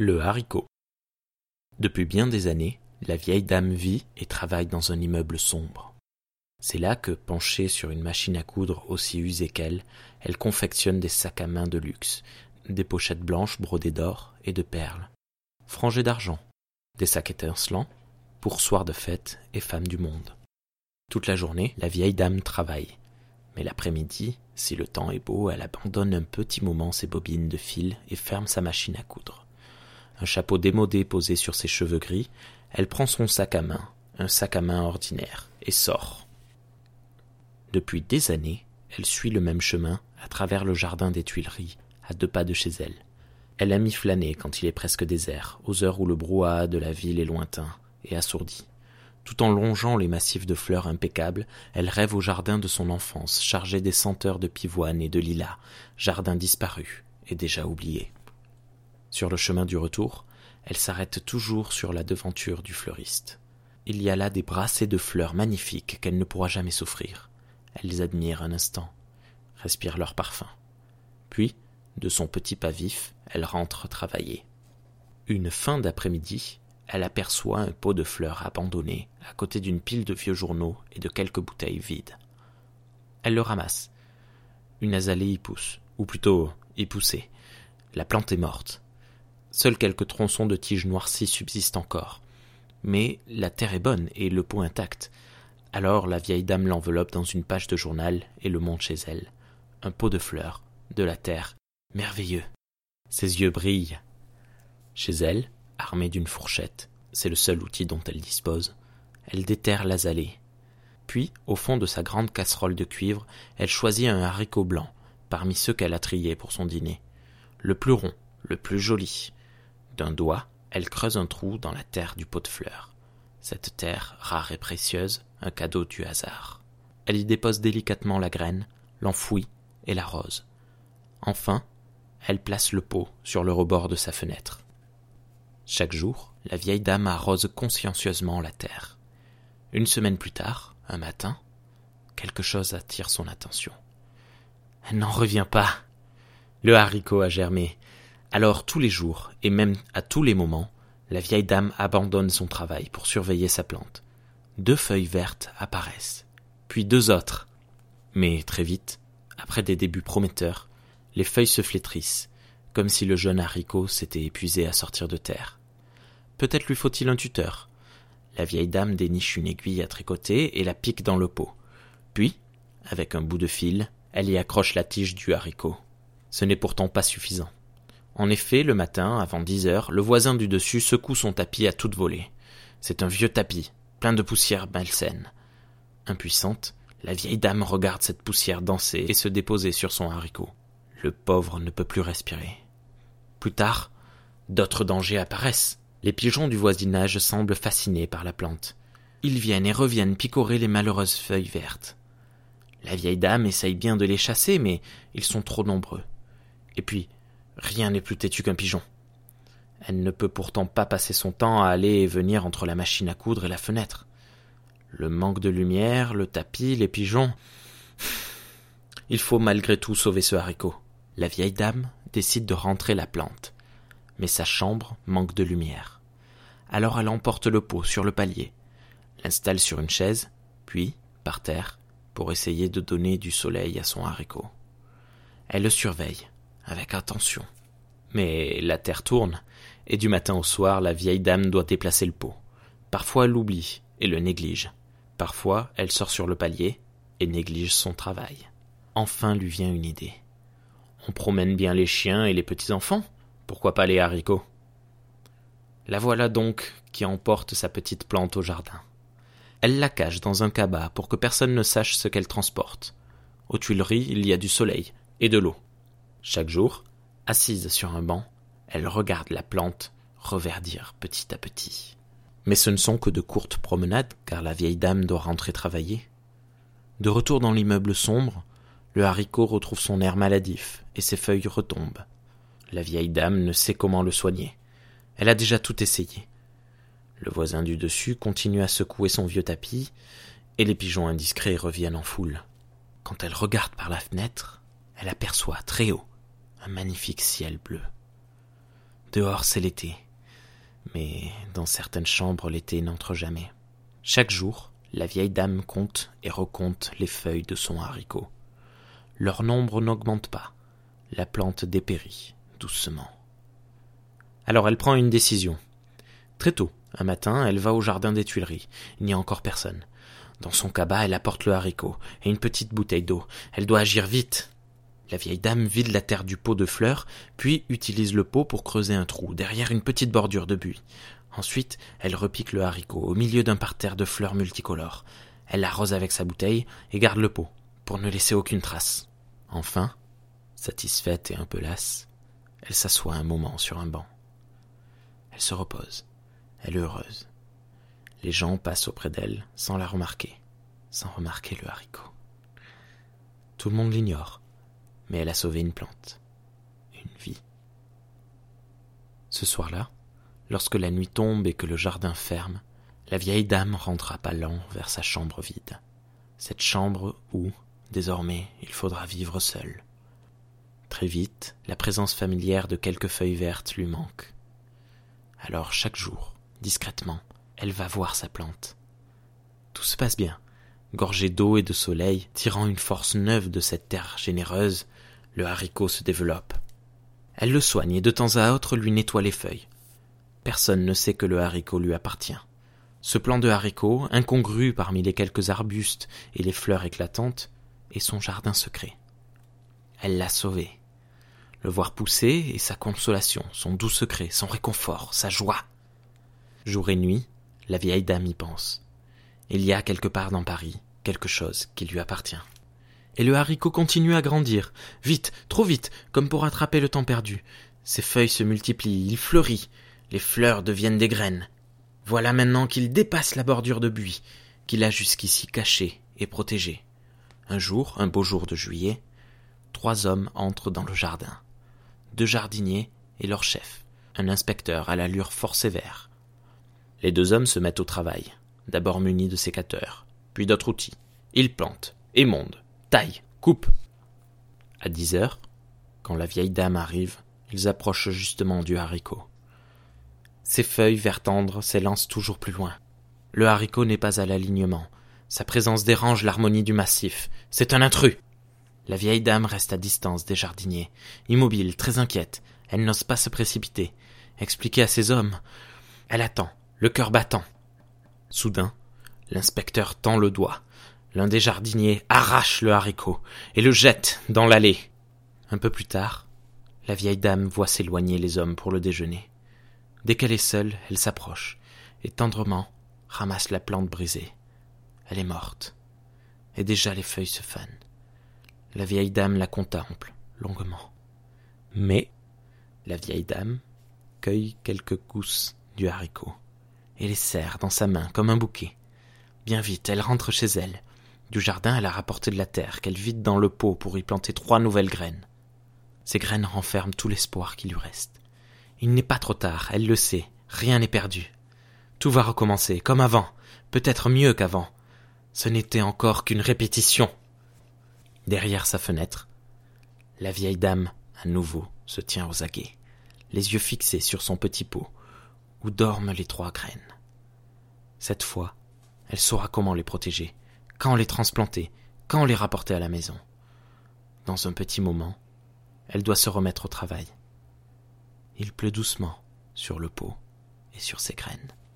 Le haricot. Depuis bien des années, la vieille dame vit et travaille dans un immeuble sombre. C'est là que, penchée sur une machine à coudre aussi usée qu'elle, elle confectionne des sacs à main de luxe, des pochettes blanches brodées d'or et de perles, frangées d'argent, des sacs étincelants, pour soirs de fête et femmes du monde. Toute la journée, la vieille dame travaille. Mais l'après-midi, si le temps est beau, elle abandonne un petit moment ses bobines de fil et ferme sa machine à coudre un chapeau démodé posé sur ses cheveux gris, elle prend son sac à main, un sac à main ordinaire, et sort. Depuis des années, elle suit le même chemin à travers le jardin des Tuileries, à deux pas de chez elle. Elle aime y flâner quand il est presque désert, aux heures où le brouhaha de la ville est lointain et assourdi. Tout en longeant les massifs de fleurs impeccables, elle rêve au jardin de son enfance, chargé des senteurs de pivoine et de lilas, jardin disparu et déjà oublié. Sur le chemin du retour, elle s'arrête toujours sur la devanture du fleuriste. Il y a là des brassées de fleurs magnifiques qu'elle ne pourra jamais souffrir. Elle les admire un instant, respire leur parfum. Puis, de son petit pas vif, elle rentre travailler. Une fin d'après-midi, elle aperçoit un pot de fleurs abandonné à côté d'une pile de vieux journaux et de quelques bouteilles vides. Elle le ramasse. Une azalée y pousse, ou plutôt y poussait. La plante est morte. Seuls quelques tronçons de tiges noircies subsistent encore. Mais la terre est bonne et le pot intact. Alors la vieille dame l'enveloppe dans une page de journal et le monte chez elle. Un pot de fleurs, de la terre, merveilleux. Ses yeux brillent. Chez elle, armée d'une fourchette, c'est le seul outil dont elle dispose, elle déterre l'azalée. Puis, au fond de sa grande casserole de cuivre, elle choisit un haricot blanc, parmi ceux qu'elle a triés pour son dîner. Le plus rond, le plus joli, d'un doigt, elle creuse un trou dans la terre du pot de fleurs. Cette terre, rare et précieuse, un cadeau du hasard. Elle y dépose délicatement la graine, l'enfouit et l'arrose. Enfin, elle place le pot sur le rebord de sa fenêtre. Chaque jour, la vieille dame arrose consciencieusement la terre. Une semaine plus tard, un matin, quelque chose attire son attention. Elle n'en revient pas. Le haricot a germé, alors tous les jours, et même à tous les moments, la vieille dame abandonne son travail pour surveiller sa plante. Deux feuilles vertes apparaissent, puis deux autres. Mais très vite, après des débuts prometteurs, les feuilles se flétrissent, comme si le jeune haricot s'était épuisé à sortir de terre. Peut-être lui faut-il un tuteur. La vieille dame déniche une aiguille à tricoter et la pique dans le pot. Puis, avec un bout de fil, elle y accroche la tige du haricot. Ce n'est pourtant pas suffisant. En effet, le matin, avant dix heures, le voisin du dessus secoue son tapis à toute volée. C'est un vieux tapis, plein de poussière malsaine. Impuissante, la vieille dame regarde cette poussière danser et se déposer sur son haricot. Le pauvre ne peut plus respirer. Plus tard, d'autres dangers apparaissent. Les pigeons du voisinage semblent fascinés par la plante. Ils viennent et reviennent picorer les malheureuses feuilles vertes. La vieille dame essaye bien de les chasser, mais ils sont trop nombreux. Et puis, Rien n'est plus têtu qu'un pigeon. Elle ne peut pourtant pas passer son temps à aller et venir entre la machine à coudre et la fenêtre. Le manque de lumière, le tapis, les pigeons. Il faut malgré tout sauver ce haricot. La vieille dame décide de rentrer la plante. Mais sa chambre manque de lumière. Alors elle emporte le pot sur le palier, l'installe sur une chaise, puis, par terre, pour essayer de donner du soleil à son haricot. Elle le surveille, avec attention. Mais la terre tourne, et du matin au soir, la vieille dame doit déplacer le pot. Parfois elle l'oublie et le néglige. Parfois elle sort sur le palier et néglige son travail. Enfin lui vient une idée. On promène bien les chiens et les petits enfants, pourquoi pas les haricots? La voilà donc qui emporte sa petite plante au jardin. Elle la cache dans un cabas pour que personne ne sache ce qu'elle transporte. Aux Tuileries, il y a du soleil et de l'eau. Chaque jour, assise sur un banc, elle regarde la plante reverdir petit à petit. Mais ce ne sont que de courtes promenades, car la vieille dame doit rentrer travailler. De retour dans l'immeuble sombre, le haricot retrouve son air maladif, et ses feuilles retombent. La vieille dame ne sait comment le soigner. Elle a déjà tout essayé. Le voisin du dessus continue à secouer son vieux tapis, et les pigeons indiscrets reviennent en foule. Quand elle regarde par la fenêtre, elle aperçoit très haut un magnifique ciel bleu. Dehors, c'est l'été. Mais dans certaines chambres, l'été n'entre jamais. Chaque jour, la vieille dame compte et recompte les feuilles de son haricot. Leur nombre n'augmente pas. La plante dépérit doucement. Alors elle prend une décision. Très tôt, un matin, elle va au jardin des Tuileries. Il n'y a encore personne. Dans son cabas, elle apporte le haricot et une petite bouteille d'eau. Elle doit agir vite. La vieille dame vide la terre du pot de fleurs, puis utilise le pot pour creuser un trou derrière une petite bordure de buis. Ensuite, elle repique le haricot au milieu d'un parterre de fleurs multicolores. Elle l'arrose avec sa bouteille et garde le pot, pour ne laisser aucune trace. Enfin, satisfaite et un peu lasse, elle s'assoit un moment sur un banc. Elle se repose. Elle est heureuse. Les gens passent auprès d'elle sans la remarquer, sans remarquer le haricot. Tout le monde l'ignore, mais elle a sauvé une plante, une vie. Ce soir-là, lorsque la nuit tombe et que le jardin ferme, la vieille dame rentre à pas lents vers sa chambre vide, cette chambre où, désormais, il faudra vivre seul. Très vite, la présence familière de quelques feuilles vertes lui manque. Alors chaque jour, discrètement, elle va voir sa plante. Tout se passe bien. Gorgé d'eau et de soleil, tirant une force neuve de cette terre généreuse, le haricot se développe. Elle le soigne et de temps à autre lui nettoie les feuilles. Personne ne sait que le haricot lui appartient. Ce plant de haricot, incongru parmi les quelques arbustes et les fleurs éclatantes, est son jardin secret. Elle l'a sauvé. Le voir pousser est sa consolation, son doux secret, son réconfort, sa joie. Jour et nuit, la vieille dame y pense. Il y a quelque part dans Paris quelque chose qui lui appartient. Et le haricot continue à grandir, vite, trop vite, comme pour attraper le temps perdu. Ses feuilles se multiplient, il fleurit, les fleurs deviennent des graines. Voilà maintenant qu'il dépasse la bordure de buis, qu'il a jusqu'ici cachée et protégée. Un jour, un beau jour de juillet, trois hommes entrent dans le jardin. Deux jardiniers et leur chef, un inspecteur à l'allure fort sévère. Les deux hommes se mettent au travail, d'abord munis de sécateurs, puis d'autres outils. Ils plantent, émondent, taillent, coupent. À dix heures, quand la vieille dame arrive, ils approchent justement du haricot. Ses feuilles vert tendre s'élancent toujours plus loin. Le haricot n'est pas à l'alignement. Sa présence dérange l'harmonie du massif. C'est un intrus. La vieille dame reste à distance des jardiniers, immobile, très inquiète. Elle n'ose pas se précipiter, expliquer à ses hommes. Elle attend, le cœur battant. Soudain, l'inspecteur tend le doigt. L'un des jardiniers arrache le haricot et le jette dans l'allée. Un peu plus tard, la vieille dame voit s'éloigner les hommes pour le déjeuner. Dès qu'elle est seule, elle s'approche et tendrement ramasse la plante brisée. Elle est morte, et déjà les feuilles se fanent. La vieille dame la contemple longuement. Mais la vieille dame cueille quelques gousses du haricot et les serre dans sa main comme un bouquet. Bien vite, elle rentre chez elle. Du jardin, elle a rapporté de la terre qu'elle vide dans le pot pour y planter trois nouvelles graines. Ces graines renferment tout l'espoir qui lui reste. Il n'est pas trop tard, elle le sait, rien n'est perdu. Tout va recommencer, comme avant, peut-être mieux qu'avant. Ce n'était encore qu'une répétition. Derrière sa fenêtre, la vieille dame, à nouveau, se tient aux aguets, les yeux fixés sur son petit pot, où dorment les trois graines. Cette fois, elle saura comment les protéger, quand les transplanter, quand les rapporter à la maison. Dans un petit moment, elle doit se remettre au travail. Il pleut doucement sur le pot et sur ses graines.